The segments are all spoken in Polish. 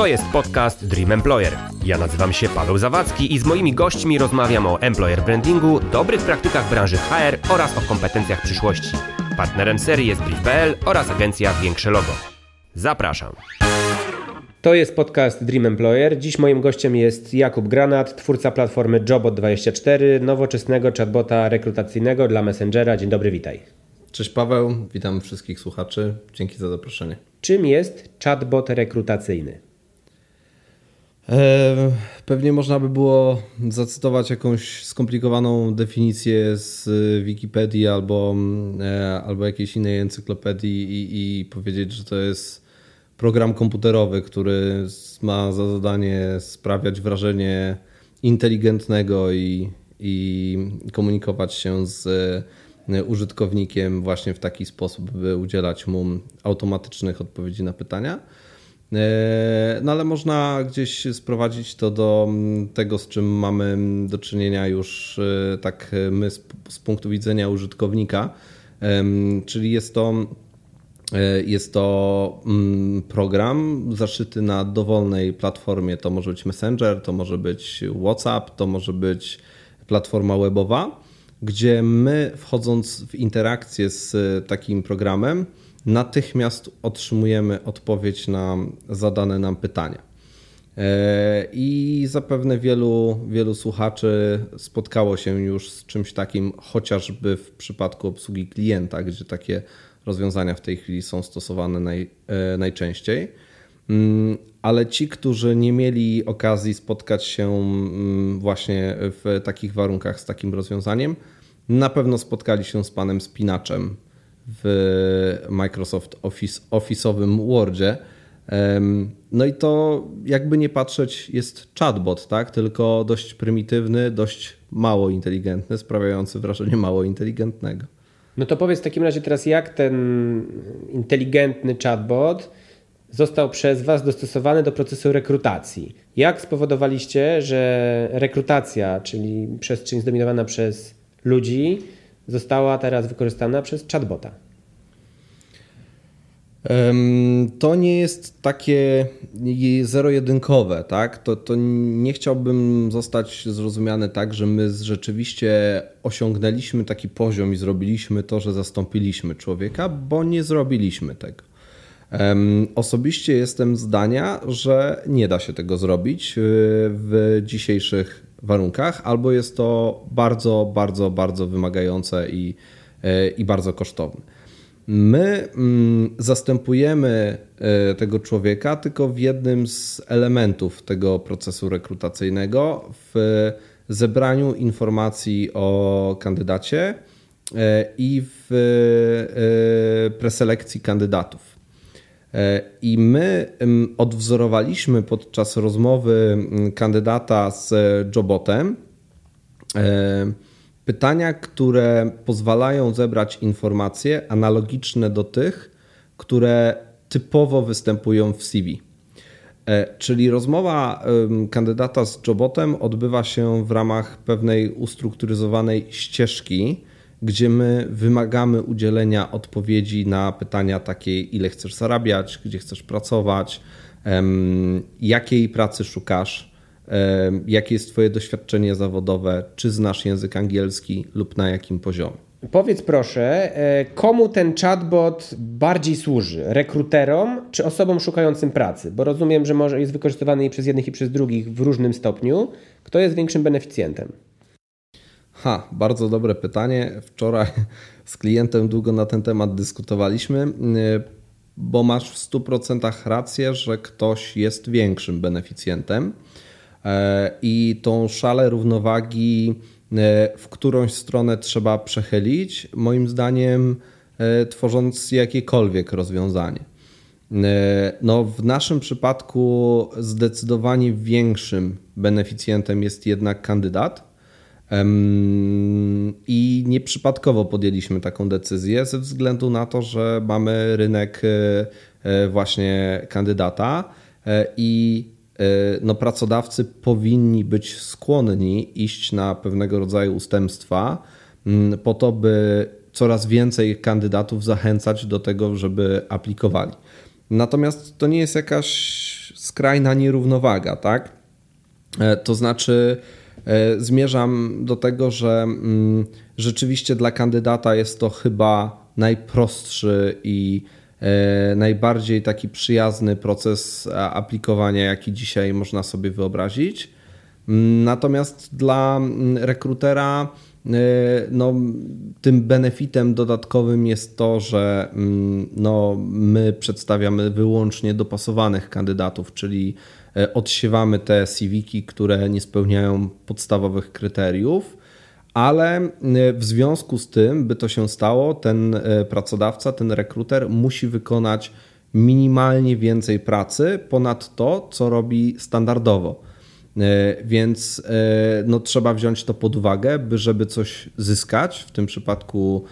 To jest podcast Dream Employer. Ja nazywam się Paweł Zawadzki i z moimi gośćmi rozmawiam o employer brandingu, dobrych praktykach branży HR oraz o kompetencjach przyszłości. Partnerem serii jest Brief.pl oraz agencja Większe Logo. Zapraszam. To jest podcast Dream Employer. Dziś moim gościem jest Jakub Granat, twórca platformy Jobot24, nowoczesnego chatbota rekrutacyjnego dla Messengera. Dzień dobry, witaj. Cześć Paweł, witam wszystkich słuchaczy. Dzięki za zaproszenie. Czym jest chatbot rekrutacyjny? E, pewnie można by było zacytować jakąś skomplikowaną definicję z Wikipedii albo, e, albo jakiejś innej encyklopedii i, i powiedzieć, że to jest program komputerowy, który ma za zadanie sprawiać wrażenie inteligentnego i, i komunikować się z użytkownikiem właśnie w taki sposób, by udzielać mu automatycznych odpowiedzi na pytania. E, no ale można gdzieś sprowadzić to do tego, z czym mamy do czynienia już e, tak my z, z punktu widzenia użytkownika, czyli jest to e, jest to mm, program zaszyty na dowolnej platformie. To może być Messenger, to może być WhatsApp, to może być platforma webowa gdzie my wchodząc w interakcję z takim programem, natychmiast otrzymujemy odpowiedź na zadane nam pytania. E, I zapewne wielu, wielu słuchaczy spotkało się już z czymś takim, chociażby w przypadku obsługi klienta, gdzie takie rozwiązania w tej chwili są stosowane naj, e, najczęściej. Mm, ale ci, którzy nie mieli okazji spotkać się mm, właśnie w takich warunkach z takim rozwiązaniem, na pewno spotkali się z panem Spinaczem w Microsoft Office, Office'owym Wordzie. No i to jakby nie patrzeć jest chatbot, tak? tylko dość prymitywny, dość mało inteligentny, sprawiający wrażenie mało inteligentnego. No to powiedz w takim razie teraz, jak ten inteligentny chatbot został przez Was dostosowany do procesu rekrutacji. Jak spowodowaliście, że rekrutacja, czyli przestrzeń zdominowana przez ludzi, została teraz wykorzystana przez chatbota? To nie jest takie zero-jedynkowe, tak? To, to nie chciałbym zostać zrozumiany tak, że my rzeczywiście osiągnęliśmy taki poziom i zrobiliśmy to, że zastąpiliśmy człowieka, bo nie zrobiliśmy tego. Osobiście jestem zdania, że nie da się tego zrobić y, w dzisiejszych warunkach, albo jest to bardzo, bardzo, bardzo wymagające i, y, i bardzo kosztowne. My mm, zastępujemy y, tego człowieka tylko w jednym z elementów tego procesu rekrutacyjnego w zebraniu informacji o kandydacie i w preselekcji kandydatów. E, I my odwzorowaliśmy podczas rozmowy kandydata z Jobotem e, pytania, które pozwalają zebrać informacje analogiczne do tych, które typowo występują w CV. E, czyli rozmowa kandydata z Jobotem odbywa się w ramach pewnej ustrukturyzowanej ścieżki, gdzie my wymagamy udzielenia odpowiedzi na pytania takie, ile chcesz zarabiać, gdzie chcesz pracować, jakiej pracy szukasz, jakie jest Twoje doświadczenie zawodowe, czy znasz język angielski lub na jakim poziomie. Powiedz proszę, e, komu ten chatbot bardziej służy? Rekruterom czy osobom szukającym pracy? Bo rozumiem, że może jest wykorzystywany i przez jednych i przez drugich w różnym stopniu. Kto jest większym beneficjentem? Ha, bardzo dobre pytanie. Wczoraj z klientem długo na ten temat dyskutowaliśmy, y, bo masz w 100% rację, że ktoś jest większym beneficjentem e, i tą szalę równowagi y, w którąś stronę trzeba przechylić, moim zdaniem e, tworząc jakiekolwiek rozwiązanie. E, no, w naszym przypadku zdecydowanie większym beneficjentem jest jednak kandydat, i nieprzypadkowo podjęliśmy taką decyzję ze względu na to, że mamy rynek e, e, właśnie kandydata e, i no, pracodawcy powinni być skłonni iść na pewnego rodzaju ustępstwa mm, po to, by coraz więcej kandydatów zachęcać do tego, żeby aplikowali. Natomiast to nie jest jakaś skrajna nierównowaga, tak? To znaczy, zmierzam do tego, że mm, rzeczywiście dla kandydata jest to chyba najprostszy i e, najbardziej taki przyjazny proces aplikowania, jaki dzisiaj można sobie wyobrazić. Mm, natomiast dla mm, rekrutera no, tym benefitem dodatkowym jest to, że no, my przedstawiamy wyłącznie dopasowanych kandydatów, czyli E, odsiewamy te CV-ki, które nie spełniają podstawowych kryteriów, ale e, w związku z tym, by to się stało, ten e, pracodawca, ten rekruter musi wykonać minimalnie więcej pracy ponad to, co robi standardowo. Więc no, trzeba wziąć to pod uwagę, by żeby coś zyskać, w tym przypadku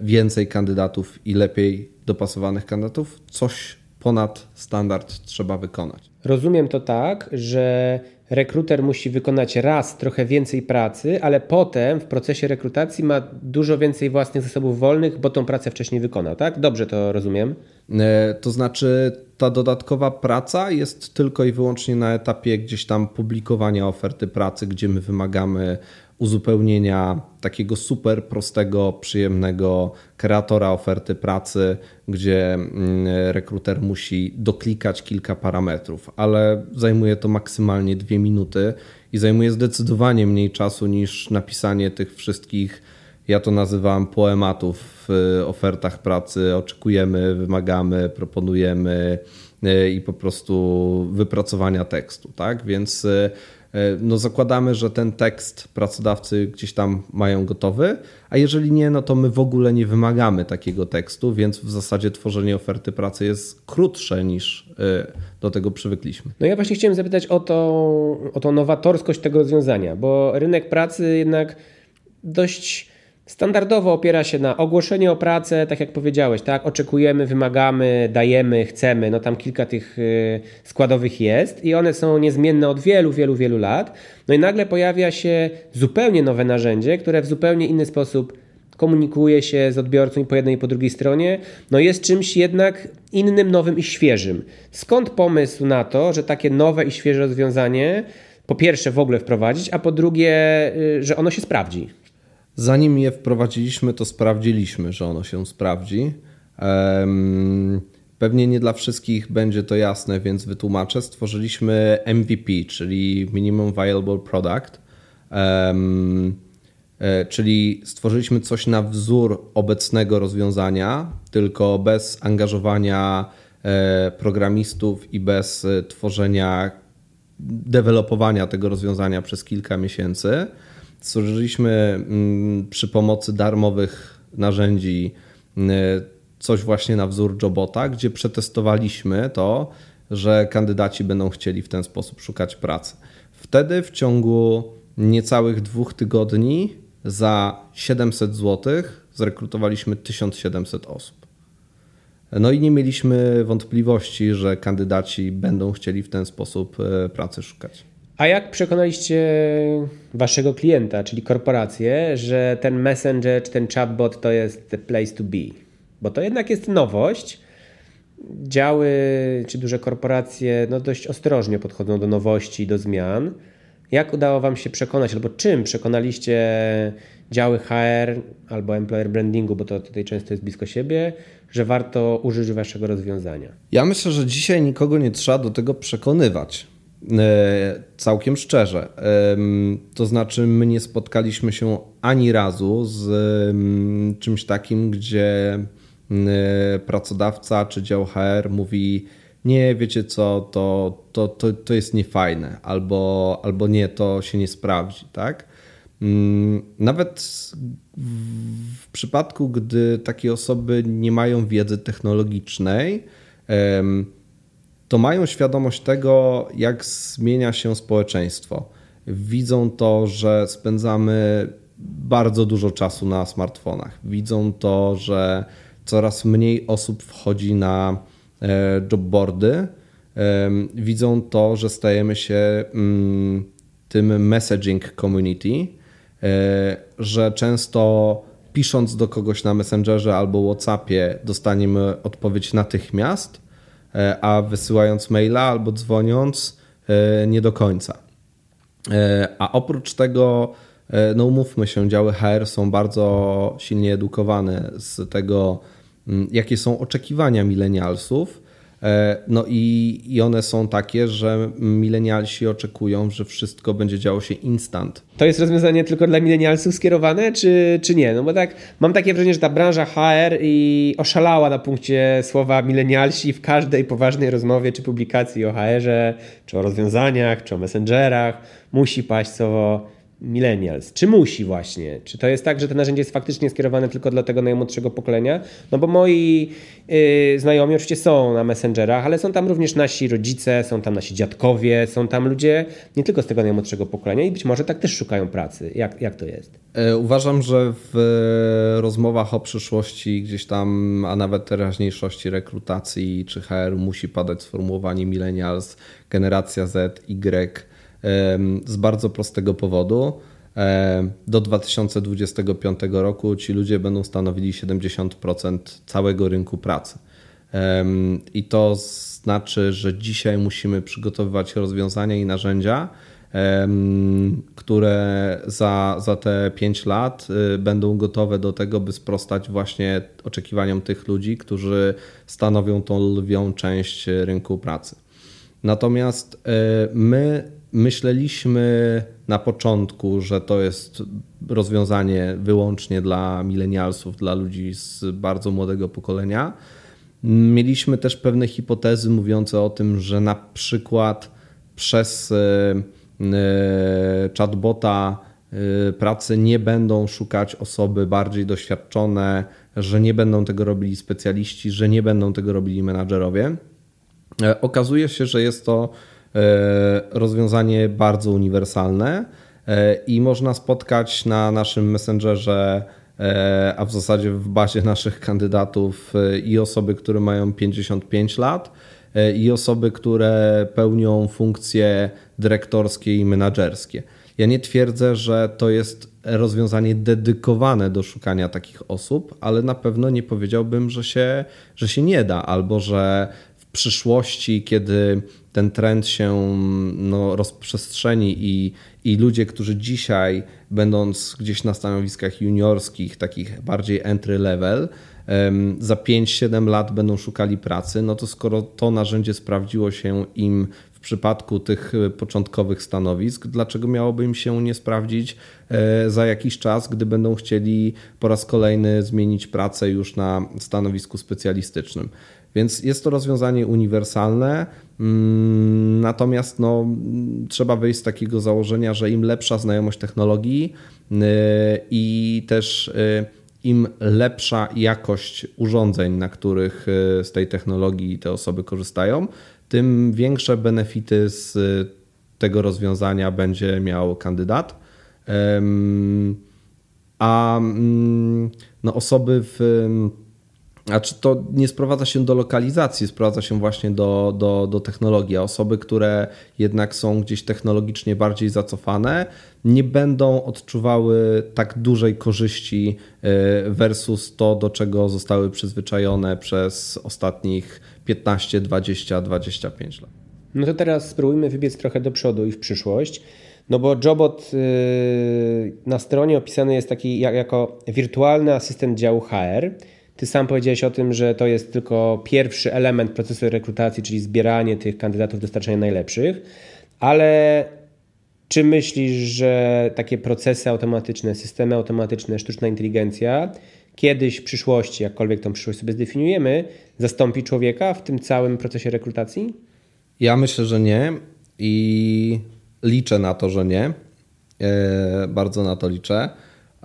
więcej kandydatów i lepiej dopasowanych kandydatów, coś ponad standard trzeba wykonać. Rozumiem to tak, że rekruter musi wykonać raz trochę więcej pracy, ale potem w procesie rekrutacji ma dużo więcej własnych zasobów wolnych, bo tą pracę wcześniej wykonał, tak? Dobrze to rozumiem? E, to znaczy, ta dodatkowa praca jest tylko i wyłącznie na etapie gdzieś tam publikowania oferty pracy, gdzie my wymagamy uzupełnienia takiego super prostego, przyjemnego kreatora oferty pracy, gdzie mm, rekruter musi doklikać kilka parametrów, ale zajmuje to maksymalnie dwie minuty i zajmuje zdecydowanie mniej czasu niż napisanie tych wszystkich, ja to nazywam poematów w ofertach pracy. Oczekujemy, wymagamy, proponujemy e, i po prostu wypracowania tekstu, tak? Więc e, E, no zakładamy, że ten tekst pracodawcy gdzieś tam mają gotowy, a jeżeli nie, no to my w ogóle nie wymagamy takiego tekstu, więc w zasadzie tworzenie oferty pracy jest krótsze niż do tego przywykliśmy. No ja właśnie chciałem zapytać o, to, o tą nowatorskość tego rozwiązania, bo rynek pracy jednak dość Standardowo opiera się na ogłoszenie o pracę, tak jak powiedziałeś, tak? Oczekujemy, wymagamy, dajemy, chcemy. No tam kilka tych y, składowych jest i one są niezmienne od wielu, wielu, wielu lat. No i nagle pojawia się zupełnie nowe narzędzie, które w zupełnie inny sposób komunikuje się z odbiorcą i po jednej i po drugiej stronie, no jest czymś jednak innym, nowym i świeżym. Skąd pomysł na to, że takie nowe i świeże rozwiązanie po pierwsze w ogóle wprowadzić, a po drugie, y, że ono się sprawdzi? Zanim je wprowadziliśmy, to sprawdziliśmy, że ono się sprawdzi. Pewnie nie dla wszystkich będzie to jasne, więc wytłumaczę. Stworzyliśmy MVP, czyli Minimum Viable Product, e, czyli stworzyliśmy coś na wzór obecnego rozwiązania, tylko bez angażowania e, programistów i bez e, tworzenia, dewelopowania tego rozwiązania przez kilka miesięcy Stworzyliśmy mm, przy pomocy darmowych narzędzi mm, coś właśnie na wzór Jobota, gdzie przetestowaliśmy to, że kandydaci będą chcieli w ten sposób szukać pracy. Wtedy w ciągu niecałych dwóch tygodni za 700 zł zrekrutowaliśmy 1700 osób. No i nie mieliśmy wątpliwości, że kandydaci będą chcieli w ten sposób e, pracy szukać. A jak przekonaliście waszego klienta, czyli korporację, że ten messenger czy ten chatbot to jest the place to be? Bo to jednak jest nowość. Działy czy duże korporacje no dość ostrożnie podchodzą do nowości, do zmian. Jak udało Wam się przekonać, albo czym przekonaliście działy HR albo employer brandingu, bo to tutaj często jest blisko siebie, że warto użyć Waszego rozwiązania? Ja myślę, że dzisiaj nikogo nie trzeba do tego przekonywać. E, całkiem szczerze. To znaczy, my nie spotkaliśmy się ani razu z czymś takim, gdzie pracodawca czy dział HR mówi: Nie, wiecie co, to, to, to, to jest niefajne, albo, albo nie, to się nie sprawdzi, tak? Nawet w przypadku, gdy takie osoby nie mają wiedzy technologicznej, to mają świadomość tego, jak zmienia się społeczeństwo. Widzą to, że spędzamy bardzo dużo czasu na smartfonach. Widzą to, że coraz mniej osób wchodzi na e, jobboardy. Widzą to, że stajemy się mm, tym messaging community, e, że często pisząc do kogoś na Messengerze albo WhatsAppie dostaniemy odpowiedź natychmiast a wysyłając maila albo dzwoniąc nie do końca. A oprócz tego, no umówmy się, działy HR są bardzo silnie edukowane z tego, mm, jakie są oczekiwania milenialsów E, no i, i one są takie, że milenialsi oczekują, że wszystko będzie działo się instant. To jest rozwiązanie tylko dla milenialsów skierowane, czy, czy nie? No bo tak, mam takie wrażenie, że ta branża HR i oszalała na punkcie słowa milenialsi w każdej poważnej rozmowie czy publikacji o HR-ze, czy o rozwiązaniach, czy o messengerach. Musi paść słowo millennials? Czy musi właśnie? Czy to jest tak, że to narzędzie jest faktycznie skierowane tylko dla tego najmłodszego pokolenia? No bo moi yy, znajomi oczywiście są na Messengerach, ale są tam również nasi rodzice, są tam nasi dziadkowie, są tam ludzie nie tylko z tego najmłodszego pokolenia i być może tak też szukają pracy. Jak, jak to jest? E, uważam, że w rozmowach o przyszłości gdzieś tam, a nawet teraźniejszości rekrutacji czy HR musi padać sformułowanie millennials, generacja Z, Y, z bardzo prostego powodu. Do 2025 roku ci ludzie będą stanowili 70% całego rynku pracy. I to znaczy, że dzisiaj musimy przygotowywać rozwiązania i narzędzia, które za, za te 5 lat y, będą gotowe do tego, by sprostać właśnie oczekiwaniom tych ludzi, którzy stanowią tą lwią część rynku pracy. Natomiast y, my Myśleliśmy na początku, że to jest rozwiązanie wyłącznie dla milenialsów, dla ludzi z bardzo młodego pokolenia. Mieliśmy też pewne hipotezy mówiące o tym, że na przykład przez e, e, chatbota e, pracy nie będą szukać osoby bardziej doświadczone, że nie będą tego robili specjaliści, że nie będą tego robili menadżerowie. Okazuje się, że jest to rozwiązanie bardzo uniwersalne e, i można spotkać na naszym Messengerze, e, a w zasadzie w bazie naszych kandydatów i osoby, które mają 55 lat, i osoby, które pełnią funkcje dyrektorskie i menedżerskie. Ja nie twierdzę, że to jest rozwiązanie dedykowane do szukania takich osób, ale na pewno nie powiedziałbym, że się, że się nie da, albo że przyszłości, kiedy ten trend się no, rozprzestrzeni i, i ludzie, którzy dzisiaj, będąc gdzieś na stanowiskach juniorskich, takich bardziej entry level, za 5-7 lat będą szukali pracy, no to skoro to narzędzie sprawdziło się im w przypadku tych początkowych stanowisk, dlaczego miałoby im się nie sprawdzić e, za jakiś czas, gdy będą chcieli po raz kolejny zmienić pracę już na stanowisku specjalistycznym? Więc jest to rozwiązanie uniwersalne, mm, natomiast no, trzeba wyjść z takiego założenia, że im lepsza znajomość technologii y, i też y, im lepsza jakość urządzeń, na których y, z tej technologii te osoby korzystają, tym większe benefity z tego rozwiązania będzie miał kandydat. A mm, no, osoby w a czy to nie sprowadza się do lokalizacji, sprowadza się właśnie do, do, do technologii. A osoby, które jednak są gdzieś technologicznie bardziej zacofane, nie będą odczuwały tak dużej korzyści e, versus to, do czego zostały przyzwyczajone przez ostatnich 15, 20, 25 lat. No to teraz spróbujmy wybiec trochę do przodu i w przyszłość. No bo Jobot y, na stronie opisany jest taki jako wirtualny asystent działu HR ty sam powiedziałeś o tym, że to jest tylko pierwszy element procesu rekrutacji, czyli zbieranie tych kandydatów, dostarczania najlepszych, ale czy myślisz, że takie procesy automatyczne, systemy automatyczne, sztuczna inteligencja kiedyś w przyszłości, jakkolwiek tą przyszłość sobie zdefiniujemy, zastąpi człowieka w tym całym procesie rekrutacji? Ja myślę, że nie i liczę na to, że nie. E, bardzo na to liczę.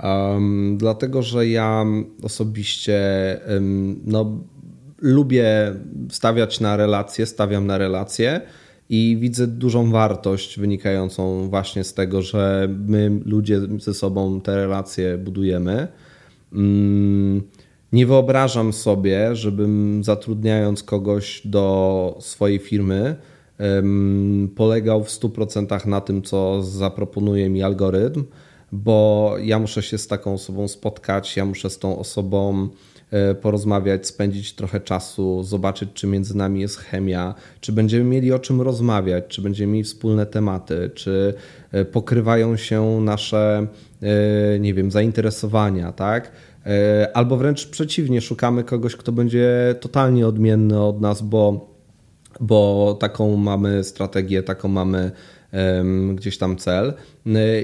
Um, dlatego, że ja osobiście um, no, lubię stawiać na relacje, stawiam na relacje i widzę dużą wartość wynikającą właśnie z tego, że my ludzie ze sobą te relacje budujemy. Um, nie wyobrażam sobie, żebym zatrudniając kogoś do swojej firmy, polegał w 100% na tym, co zaproponuje mi algorytm bo ja muszę się z taką osobą spotkać, ja muszę z tą osobą porozmawiać, spędzić trochę czasu, zobaczyć, czy między nami jest chemia, czy będziemy mieli o czym rozmawiać, czy będziemy mieli wspólne tematy, czy pokrywają się nasze, nie wiem, zainteresowania, tak? Albo wręcz przeciwnie, szukamy kogoś, kto będzie totalnie odmienny od nas, bo, bo taką mamy strategię, taką mamy gdzieś tam cel.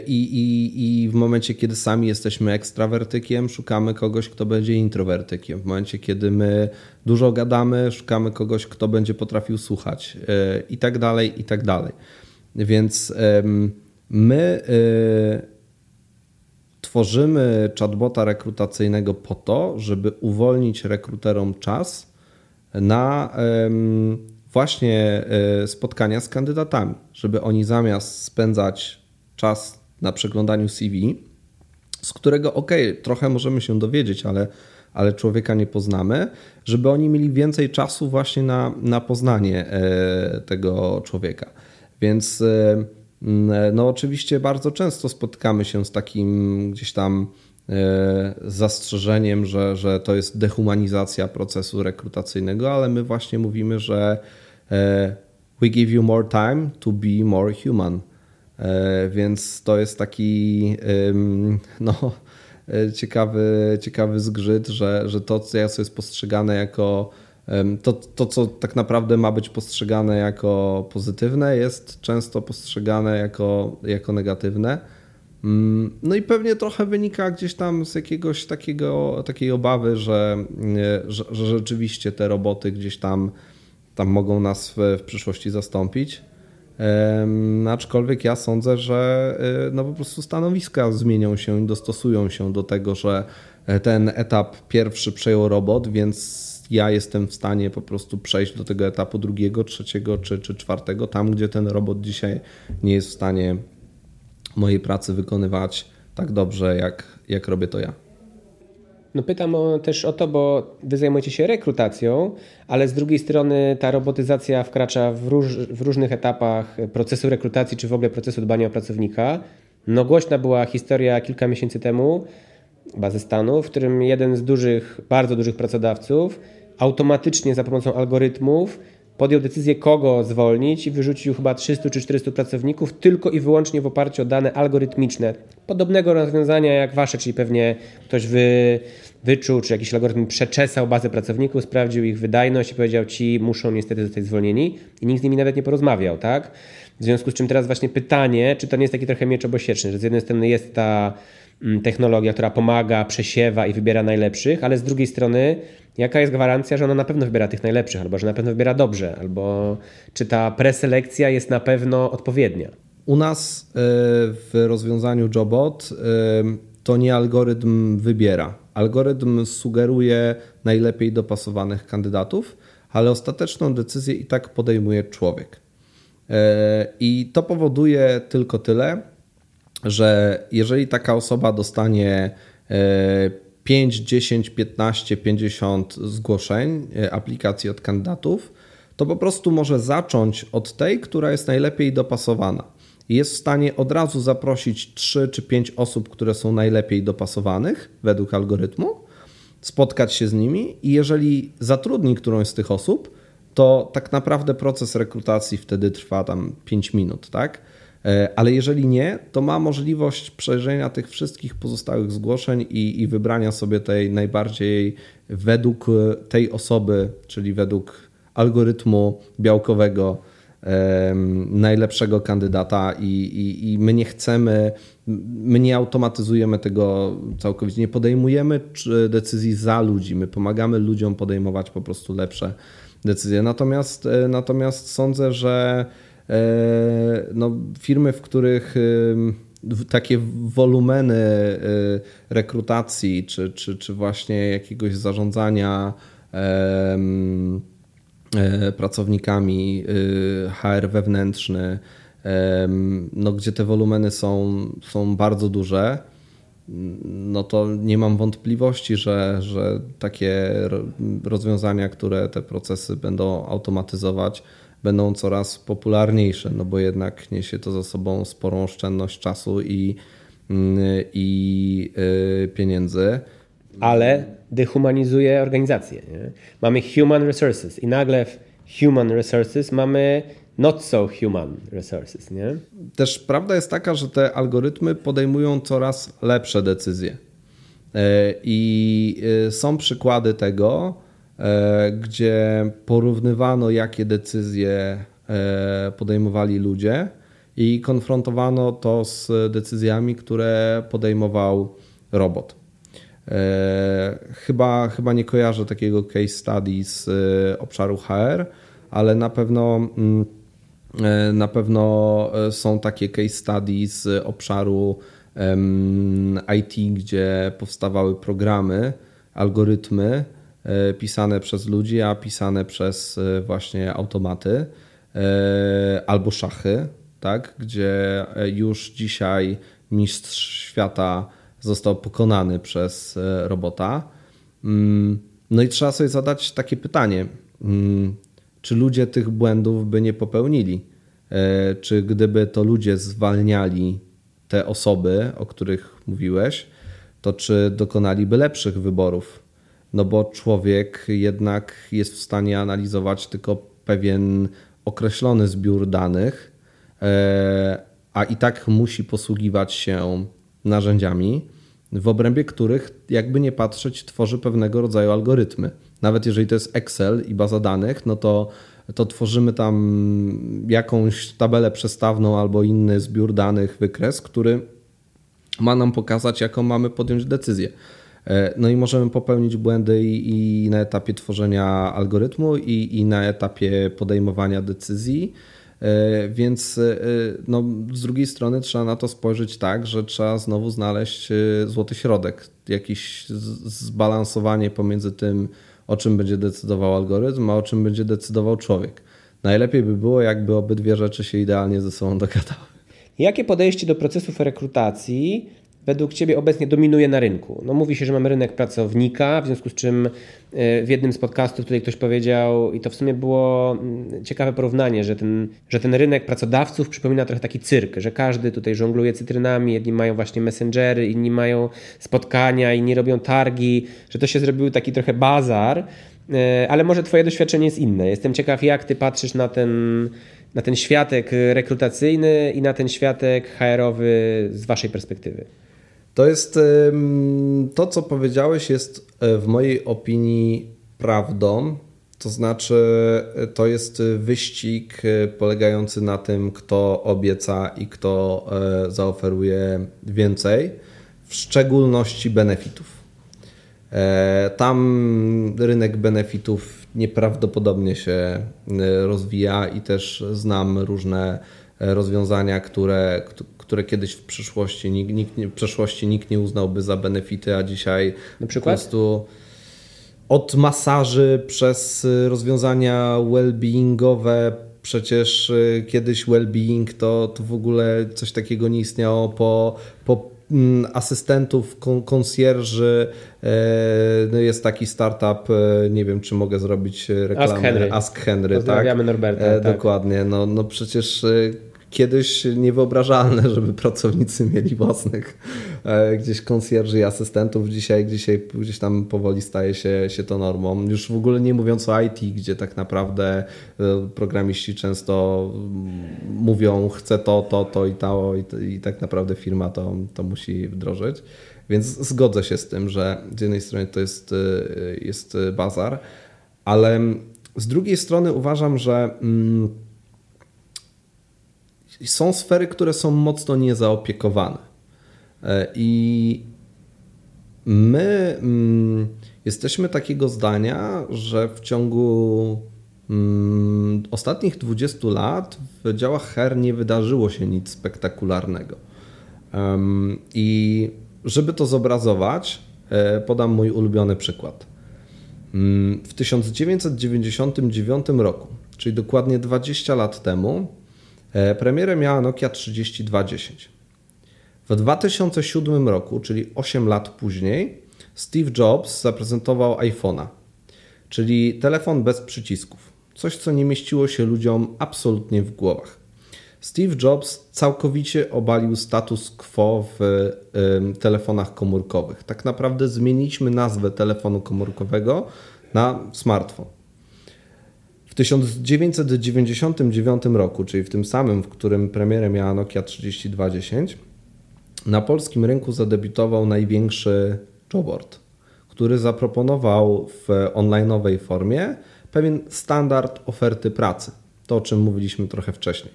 I, i, I w momencie, kiedy sami jesteśmy ekstrawertykiem, szukamy kogoś, kto będzie introwertykiem. W momencie, kiedy my dużo gadamy, szukamy kogoś, kto będzie potrafił słuchać e, i tak dalej, i tak dalej. Więc my e, tworzymy chatbota rekrutacyjnego po to, żeby uwolnić rekruterom czas na właśnie e, spotkania z kandydatami, żeby oni zamiast spędzać czas na przeglądaniu CV, z którego ok, trochę możemy się dowiedzieć, ale, ale człowieka nie poznamy, żeby oni mieli więcej czasu właśnie na, na poznanie e, tego człowieka. Więc e, no oczywiście bardzo często spotykamy się z takim gdzieś tam zastrzeżeniem, że, że to jest dehumanizacja procesu rekrutacyjnego, ale my właśnie mówimy, że we give you more time to be more human. E, więc to jest taki no, e, ciekawy, ciekawy zgrzyt, że, że to, co jest postrzegane jako to, to, co tak naprawdę ma być postrzegane jako pozytywne, jest często postrzegane jako, jako negatywne. Mm, no i pewnie trochę wynika gdzieś tam z jakiegoś takiego, takiej obawy, że, że, że rzeczywiście te roboty gdzieś tam tam mogą nas w, w przyszłości zastąpić. Aczkolwiek ja sądzę, że y, no po prostu stanowiska zmienią się i dostosują się do tego, że e, ten etap pierwszy przejął robot, więc ja jestem w stanie po prostu przejść do tego etapu drugiego, trzeciego czy, czy czwartego, tam gdzie ten robot dzisiaj nie jest w stanie mojej pracy wykonywać tak dobrze, jak, jak robię to ja. No pytam o, też o to, bo wy zajmujecie się rekrutacją, ale z drugiej strony ta robotyzacja wkracza w, róż, w różnych etapach procesu rekrutacji, czy w ogóle procesu dbania o pracownika. No głośna była historia kilka miesięcy temu, bazy stanu, w którym jeden z dużych, bardzo dużych pracodawców automatycznie za pomocą algorytmów podjął decyzję, kogo zwolnić i wyrzucił chyba 300 czy 400 pracowników tylko i wyłącznie w oparciu o dane algorytmiczne. Podobnego rozwiązania jak wasze, czyli pewnie ktoś wy, wyczuł, czy jakiś algorytm przeczesał bazę pracowników, sprawdził ich wydajność i powiedział, ci muszą niestety zostać zwolnieni i nikt z nimi nawet nie porozmawiał, tak? W związku z czym teraz właśnie pytanie, czy to nie jest taki trochę miecz obosieczny, że z jednej strony jest ta mm, technologia, która pomaga, przesiewa i wybiera najlepszych, ale z drugiej strony jaka jest gwarancja, że ona na pewno wybiera tych najlepszych, albo że na pewno wybiera dobrze, albo czy ta preselekcja jest na pewno odpowiednia? U nas e, w rozwiązaniu Jobot e, to nie algorytm wybiera. Algorytm sugeruje najlepiej dopasowanych kandydatów, ale ostateczną decyzję i tak podejmuje człowiek. E, I to powoduje tylko tyle, że jeżeli taka osoba dostanie 5, 10, 15, 50 zgłoszeń e, aplikacji od kandydatów, to po prostu może zacząć od tej, która jest najlepiej dopasowana. Jest w stanie od razu zaprosić 3 czy 5 osób, które są najlepiej dopasowanych według algorytmu, spotkać się z nimi i jeżeli zatrudni którąś z tych osób, to tak naprawdę proces rekrutacji wtedy trwa tam 5 minut, tak? E, ale jeżeli nie, to ma możliwość przejrzenia tych wszystkich pozostałych zgłoszeń i, i wybrania sobie tej najbardziej według tej osoby, czyli według algorytmu białkowego, najlepszego kandydata i, i, i, my nie chcemy, my nie automatyzujemy tego całkowicie, nie podejmujemy decyzji za ludzi, my pomagamy ludziom podejmować po prostu lepsze decyzje. Natomiast, e, natomiast sądzę, że E, no, firmy, w których takie wolumeny e, rekrutacji, czy, czy, czy właśnie jakiegoś zarządzania pracownikami, HR wewnętrzny, no, gdzie te wolumeny są, są bardzo duże, no to nie mam wątpliwości, że, że takie rozwiązania, które te procesy będą automatyzować, będą coraz popularniejsze, no bo jednak niesie to za sobą sporą oszczędność czasu i, mm, i pieniędzy. Ale dehumanizuje organizację. Nie? Mamy human resources i nagle w human resources mamy not so human resources. Nie? Też prawda jest taka, że te algorytmy podejmują coraz lepsze decyzje. E, I e, są przykłady tego, e, gdzie porównywano, jakie decyzje podejmowali ludzie i konfrontowano to z decyzjami, które podejmował robot. Chyba, chyba nie kojarzę takiego case study z obszaru HR, ale na pewno mm, na pewno są takie case study z obszaru IT, gdzie powstawały programy, algorytmy e, pisane przez ludzi, a pisane przez e, właśnie automaty e, albo szachy, tak, gdzie już dzisiaj mistrz świata został pokonany przez robota. Mm, no i trzeba sobie zadać takie pytanie, mm, czy ludzie tych błędów by nie popełnili? Czy gdyby to ludzie zwalniali te osoby, o których mówiłeś, to czy dokonaliby lepszych wyborów? No bo człowiek jednak jest w stanie analizować tylko pewien określony zbiór danych, e, a i tak musi posługiwać się narzędziami, w obrębie których, jakby nie patrzeć, tworzy pewnego rodzaju algorytmy. Nawet jeżeli to jest Excel i baza danych, no to to tworzymy tam jakąś tabelę przestawną albo inny zbiór danych, wykres, który ma nam pokazać, jaką mamy podjąć decyzję. E, no i możemy popełnić błędy i, na etapie tworzenia algorytmu, i na etapie podejmowania decyzji. E, więc e, no, z drugiej strony trzeba na to spojrzeć tak, że trzeba znowu znaleźć złoty środek, jakieś zbalansowanie pomiędzy tym, o czym będzie decydował algorytm, a o czym będzie decydował człowiek. Najlepiej by było, jakby obydwie rzeczy się idealnie ze sobą dogadały. Jakie podejście do procesów rekrutacji według Ciebie obecnie dominuje na rynku? No mówi się, że mamy rynek pracownika, w związku z czym e, w jednym z podcastów tutaj ktoś powiedział, i to w sumie było mm, ciekawe porównanie, że ten, że ten rynek pracodawców przypomina trochę taki cyrk, że każdy tutaj żongluje cytrynami, jedni mają właśnie messengery, inni mają spotkania, inni robią targi, że to się zrobił taki trochę bazar, e, ale może Twoje doświadczenie jest inne. Jestem ciekaw, jak Ty patrzysz na ten na ten światek rekrutacyjny i na ten światek HR-owy z Waszej perspektywy? To jest to, co powiedziałeś, jest e, w mojej opinii prawdą. To znaczy, e, to jest wyścig e, polegający na tym, kto obieca i kto zaoferuje więcej, w szczególności benefitów. Tam rynek benefitów nieprawdopodobnie się rozwija i też znam różne rozwiązania, które, które kiedyś w przyszłości nikt, nikt, w przeszłości nikt nie uznałby za benefity, a dzisiaj Na przykład? po prostu od masaży przez rozwiązania well-beingowe, przecież y, kiedyś well-being to, to w ogóle coś takiego nie istniało, po, po mm, asystentów, konsjerży. E, no jest taki startup, e, nie wiem, czy mogę zrobić reklamę. Ask Henry. Ask Henry, tak? Pozdrawiamy tak? Norberta. E, tak. Dokładnie. No, no przecież kiedyś niewyobrażalne, żeby pracownicy mieli własnych e, gdzieś konsjerży i asystentów. Dzisiaj, dzisiaj gdzieś tam powoli staje się, się to normą. Już w ogóle nie mówiąc o IT, gdzie tak naprawdę e, programiści często mówią chcę to, to, to i to i, i tak naprawdę firma to, to musi wdrożyć. Więc zgodzę się z tym, że z jednej strony to jest, e, jest bazar, ale z drugiej strony uważam, że mm, są sfery, które są mocno niezaopiekowane. E, I my mm, jesteśmy takiego zdania, że w ciągu mm, ostatnich 20 lat w działach HER nie wydarzyło się nic spektakularnego. I żeby to zobrazować, e, podam mój ulubiony przykład. Mm, w 1999 roku, czyli dokładnie 20 lat temu, premierę miała Nokia 3210. W 2007 roku, czyli 8 lat później, Steve Jobs zaprezentował iPhone'a, czyli telefon bez przycisków. Coś, co nie mieściło się ludziom absolutnie w głowach. Steve Jobs całkowicie obalił status quo w telefonach komórkowych. Tak naprawdę zmieniliśmy nazwę telefonu komórkowego na smartfon. W 1999 roku, czyli w tym samym, w którym premierę miała Nokia 3210, na polskim rynku zadebiutował największy jobboard, który zaproponował w onlineowej formie pewien standard oferty pracy. To, o czym mówiliśmy trochę wcześniej.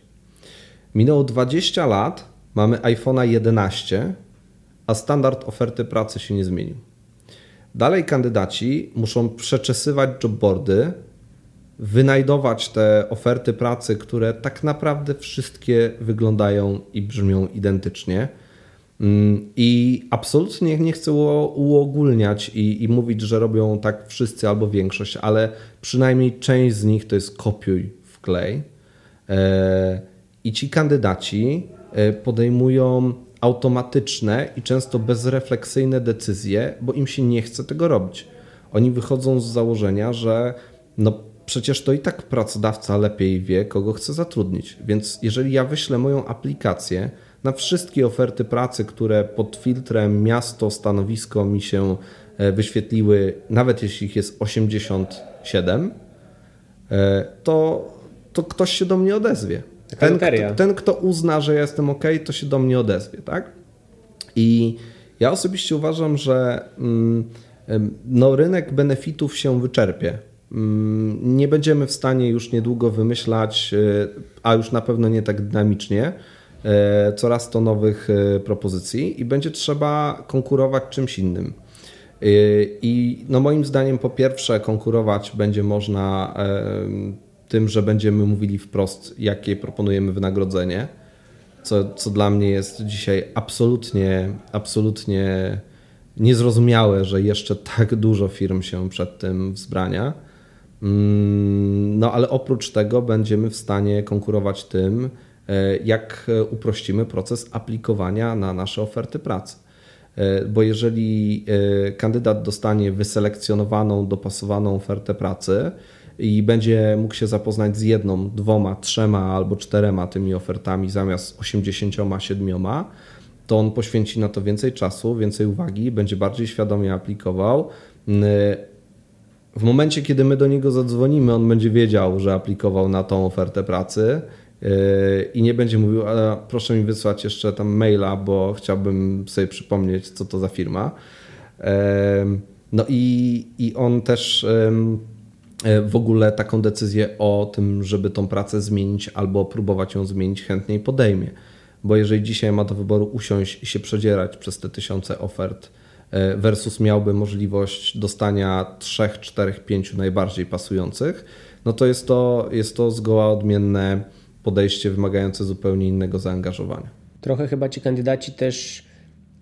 Minęło 20 lat, mamy iPhone'a 11, a standard oferty pracy się nie zmienił. Dalej kandydaci muszą przeczesywać jobboardy, wynajdować te oferty pracy, które tak naprawdę wszystkie wyglądają i brzmią identycznie. Mm, I absolutnie nie chcę uogólniać i, i, mówić, że robią tak wszyscy albo większość, ale przynajmniej część z nich to jest kopiuj wklej. E, I ci kandydaci e, podejmują automatyczne i często bezrefleksyjne decyzje, bo im się nie chce tego robić. Oni wychodzą z założenia, że no przecież to i tak pracodawca lepiej wie, kogo chce zatrudnić. Więc jeżeli ja wyślę moją aplikację na wszystkie oferty pracy, które pod filtrem miasto, stanowisko mi się e, wyświetliły, nawet jeśli ich jest 87, e, to, to ktoś się do mnie odezwie. Ten kto, ten, kto uzna, że ja jestem ok, to się do mnie odezwie, tak? I ja osobiście uważam, że mm, no, rynek benefitów się wyczerpie. Mm, nie będziemy w stanie już niedługo wymyślać, e, a już na pewno nie tak dynamicznie, e, coraz to nowych e, propozycji i będzie trzeba konkurować czymś innym. I no moim zdaniem, po pierwsze, konkurować będzie można tym, że będziemy mówili wprost, jakie proponujemy wynagrodzenie, co, co dla mnie jest dzisiaj absolutnie, absolutnie niezrozumiałe, że jeszcze tak dużo firm się przed tym wzbrania. Mm, no ale oprócz tego będziemy w stanie konkurować tym, e, jak uprościmy proces aplikowania na nasze oferty pracy. E, bo jeżeli e, kandydat dostanie wyselekcjonowaną, dopasowaną ofertę pracy, i będzie mógł się zapoznać z jedną, dwoma, trzema albo czterema tymi ofertami zamiast 87, to on poświęci na to więcej czasu, więcej uwagi, będzie bardziej świadomie aplikował. W momencie, kiedy my do niego zadzwonimy, on będzie wiedział, że aplikował na tą ofertę pracy yy, i nie będzie mówił, ale proszę mi wysłać jeszcze tam maila, bo chciałbym sobie przypomnieć, co to za firma. Yy, no i, i on też E, w ogóle taką decyzję o tym, żeby tą pracę zmienić albo próbować ją zmienić, chętniej podejmie. Bo jeżeli dzisiaj ma do wyboru usiąść i się przedzierać przez te tysiące ofert, versus miałby możliwość dostania trzech, czterech, pięciu najbardziej pasujących, no to jest to, jest to zgoła odmienne podejście wymagające zupełnie innego zaangażowania. Trochę chyba ci kandydaci też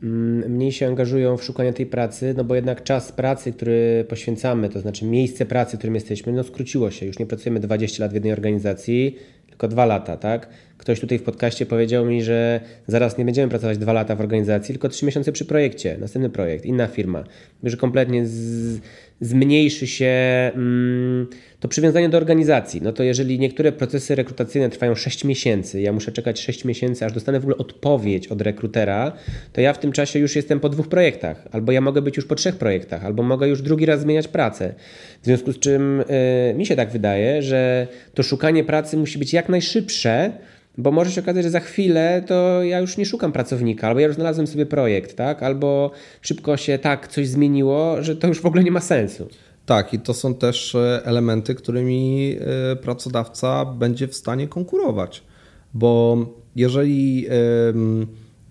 Mm, mniej się angażują w szukanie tej pracy, no bo jednak czas pracy, który poświęcamy, to znaczy miejsce pracy, w którym jesteśmy, no skróciło się. Już nie pracujemy 20 lat w jednej organizacji, tylko dwa lata, tak? Ktoś tutaj w podcaście powiedział mi, że zaraz nie będziemy pracować dwa lata w organizacji, tylko trzy miesiące przy projekcie, następny projekt, inna firma. Że kompletnie z, zmniejszy się mm, to przywiązanie do organizacji. No to jeżeli niektóre procesy rekrutacyjne trwają 6 miesięcy, ja muszę czekać 6 miesięcy, aż dostanę w ogóle odpowiedź od rekrutera, to ja w tym czasie już jestem po dwóch projektach, albo ja mogę być już po trzech projektach, albo mogę już drugi raz zmieniać pracę. W związku z czym yy, mi się tak wydaje, że to szukanie pracy musi być jak najszybsze, bo może się okazać, że za chwilę to ja już nie szukam pracownika, albo ja już znalazłem sobie projekt, tak? Albo szybko się tak coś zmieniło, że to już w ogóle nie ma sensu. Tak, i to są też e, elementy, którymi e, pracodawca będzie w stanie konkurować. Bo jeżeli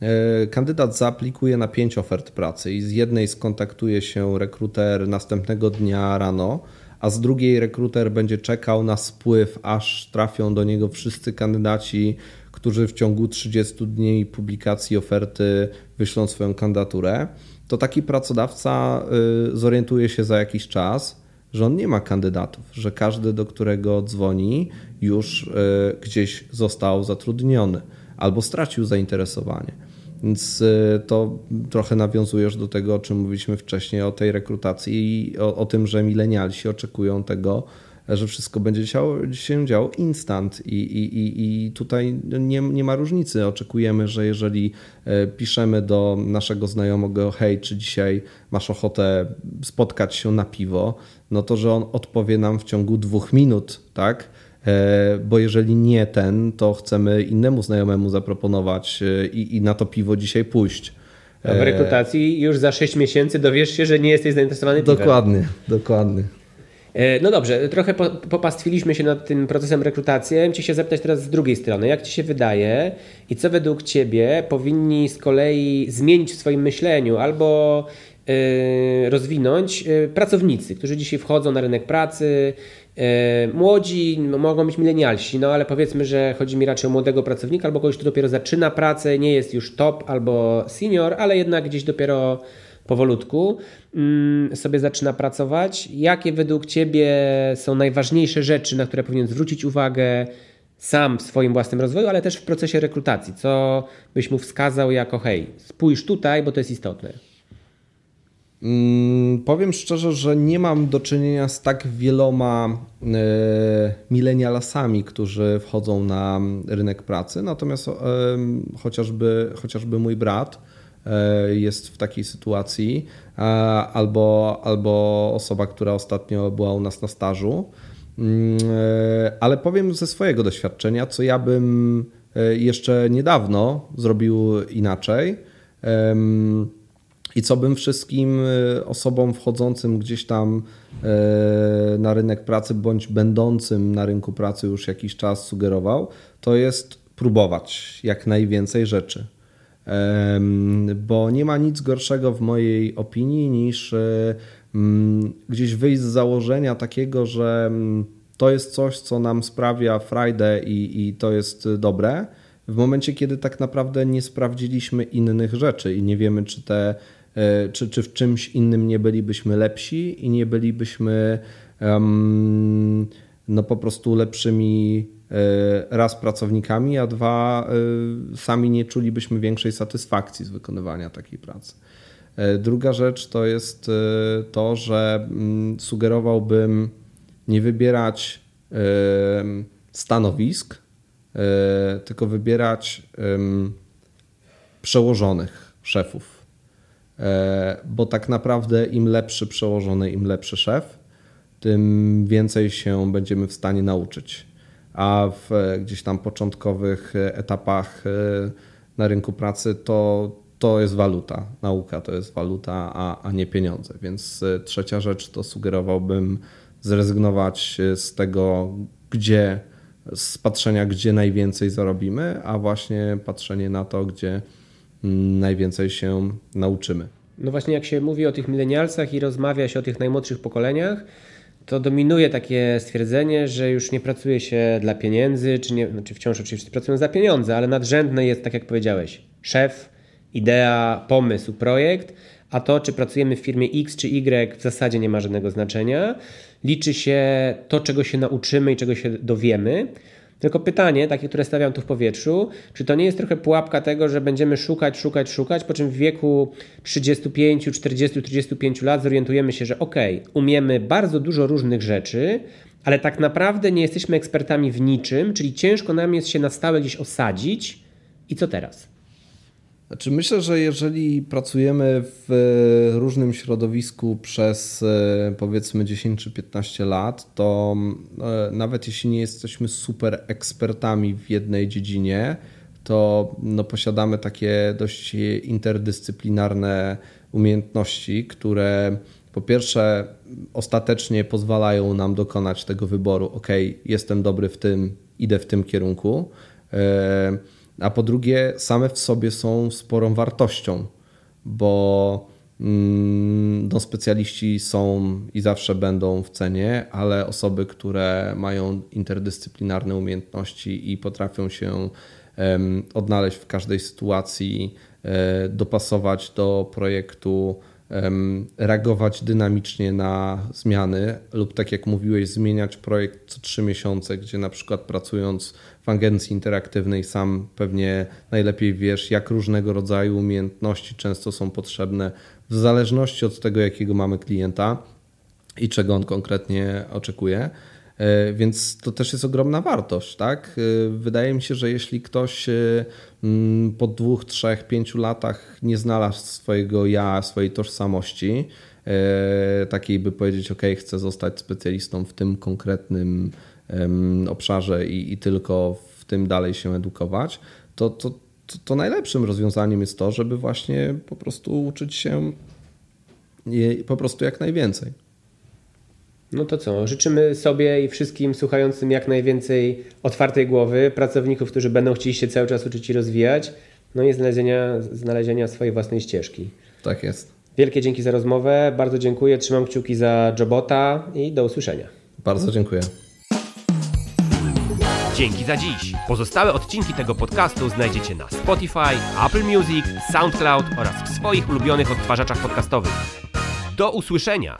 e, kandydat zaaplikuje na pięć ofert pracy i z jednej skontaktuje się rekruter następnego dnia rano, a z drugiej rekruter będzie czekał na spływ, aż trafią do niego wszyscy kandydaci, którzy w ciągu 30 dni publikacji oferty wyślą swoją kandydaturę, to taki pracodawca y, zorientuje się za jakiś czas, że on nie ma kandydatów, że każdy, do którego dzwoni, już y, gdzieś został zatrudniony albo stracił zainteresowanie. Więc y, to trochę nawiązujesz do tego, o czym mówiliśmy wcześniej, o tej rekrutacji i o, o tym, że milenialsi oczekują tego, że wszystko będzie działo, się działo instant i, i, i, i tutaj nie, nie ma różnicy. Oczekujemy, że jeżeli e, piszemy do naszego znajomego, hej, czy dzisiaj masz ochotę spotkać się na piwo, no to że on odpowie nam w ciągu dwóch minut, tak? E, bo jeżeli nie ten, to chcemy innemu znajomemu zaproponować e, i, i na to piwo dzisiaj pójść. W rekrutacji już za 6 miesięcy dowiesz się, że nie jesteś zainteresowany piwem. Dokładnie, dokładnie. E, no dobrze, trochę po, popastwiliśmy się nad tym procesem rekrutacji. Cię się zapytać teraz z drugiej strony. Jak Ci się wydaje i co według Ciebie powinni z kolei zmienić w swoim myśleniu albo rozwinąć pracownicy, którzy dzisiaj wchodzą na rynek pracy, Młodzi mogą być milenialsi, no ale powiedzmy, że chodzi mi raczej o młodego pracownika albo kogoś, kto dopiero zaczyna pracę, nie jest już top albo senior, ale jednak gdzieś dopiero powolutku mm, sobie zaczyna pracować. Jakie według Ciebie są najważniejsze rzeczy, na które powinien zwrócić uwagę sam w swoim własnym rozwoju, ale też w procesie rekrutacji? Co byś mu wskazał jako hej, spójrz tutaj, bo to jest istotne. Mm, powiem szczerze, że nie mam do czynienia z tak wieloma e, milenialasami, którzy wchodzą na rynek pracy, natomiast e, chociażby, chociażby mój brat e, jest w takiej sytuacji, albo, albo osoba, która ostatnio była u nas na stażu. Mm, ale powiem ze swojego doświadczenia, co ja bym jeszcze niedawno zrobił inaczej. I co bym wszystkim e, osobom wchodzącym gdzieś tam e, na rynek pracy bądź będącym na rynku pracy już jakiś czas sugerował, to jest próbować jak najwięcej rzeczy. Bo nie ma nic gorszego w mojej opinii niż e, gdzieś wyjść z założenia takiego, że to jest coś, co nam sprawia Friday i, i to jest dobre, w momencie, kiedy tak naprawdę nie sprawdziliśmy innych rzeczy i nie wiemy, czy te czy, czy w czymś innym nie bylibyśmy lepsi i nie bylibyśmy um, no po prostu lepszymi e, raz pracownikami, a dwa e, sami nie czulibyśmy większej satysfakcji z wykonywania takiej pracy. Druga rzecz to jest to, że mm, sugerowałbym nie wybierać stanowisk, tylko wybierać przełożonych szefów E, bo tak naprawdę im lepszy przełożony, im lepszy szef, tym więcej się będziemy w stanie nauczyć. A w gdzieś tam początkowych etapach e, na rynku pracy to, to jest waluta. Nauka to jest waluta, a, a nie pieniądze. Więc e, trzecia rzecz to sugerowałbym zrezygnować z tego, gdzie, z patrzenia, gdzie najwięcej zarobimy, a właśnie patrzenie na to, gdzie najwięcej się nauczymy. No właśnie, jak się mówi o tych milenialsach i rozmawia się o tych najmłodszych pokoleniach, to dominuje takie stwierdzenie, że już nie pracuje się dla pieniędzy, czy nie, znaczy wciąż oczywiście pracują za pieniądze, ale nadrzędne jest, tak jak powiedziałeś, szef, idea, pomysł, projekt, a to, czy pracujemy w firmie X czy Y, w zasadzie nie ma żadnego znaczenia. Liczy się to, czego się nauczymy i czego się dowiemy. Tylko pytanie, takie, które stawiam tu w powietrzu, czy to nie jest trochę pułapka tego, że będziemy szukać, szukać, szukać, po czym w wieku 35, 40, 35 lat zorientujemy się, że ok, umiemy bardzo dużo różnych rzeczy, ale tak naprawdę nie jesteśmy ekspertami w niczym, czyli ciężko nam jest się na stałe gdzieś osadzić. I co teraz? Znaczy myślę, że jeżeli pracujemy w różnym środowisku przez e, powiedzmy 10 czy 15 lat, to e, nawet jeśli nie jesteśmy super ekspertami w jednej dziedzinie, to no, posiadamy takie dość interdyscyplinarne umiejętności, które po pierwsze ostatecznie pozwalają nam dokonać tego wyboru, ok, jestem dobry w tym, idę w tym kierunku a po drugie same w sobie są sporą wartością, bo mm, no, specjaliści są i zawsze będą w cenie, ale osoby, które mają interdyscyplinarne umiejętności i potrafią się odnaleźć w każdej sytuacji, e, dopasować do projektu, reagować dynamicznie na zmiany lub tak jak mówiłeś, zmieniać projekt co trzy miesiące, gdzie na przykład pracując w agencji interaktywnej sam pewnie najlepiej wiesz, jak różnego rodzaju umiejętności często są potrzebne w zależności od tego, jakiego mamy klienta i czego on konkretnie oczekuje. E, więc to też jest ogromna wartość, tak? E, wydaje mi się, że jeśli ktoś e, mm, po dwóch, trzech, pięciu latach nie znalazł swojego ja, swojej tożsamości, takiej by powiedzieć, ok, chcę zostać specjalistą w tym konkretnym obszarze i, i tylko w tym dalej się edukować, to, to, to najlepszym rozwiązaniem jest to, żeby właśnie po prostu uczyć się po prostu jak najwięcej. No to co? Życzymy sobie i wszystkim słuchającym jak najwięcej otwartej głowy, pracowników, którzy będą chcieli się cały czas uczyć i rozwijać, no i znalezienia, znalezienia swojej własnej ścieżki. Tak jest. Wielkie dzięki za rozmowę, bardzo dziękuję, trzymam kciuki za Jobota i do usłyszenia. Bardzo dziękuję. Dzięki za dziś. Pozostałe odcinki tego podcastu znajdziecie na Spotify, Apple Music, SoundCloud oraz w swoich ulubionych odtwarzaczach podcastowych. Do usłyszenia!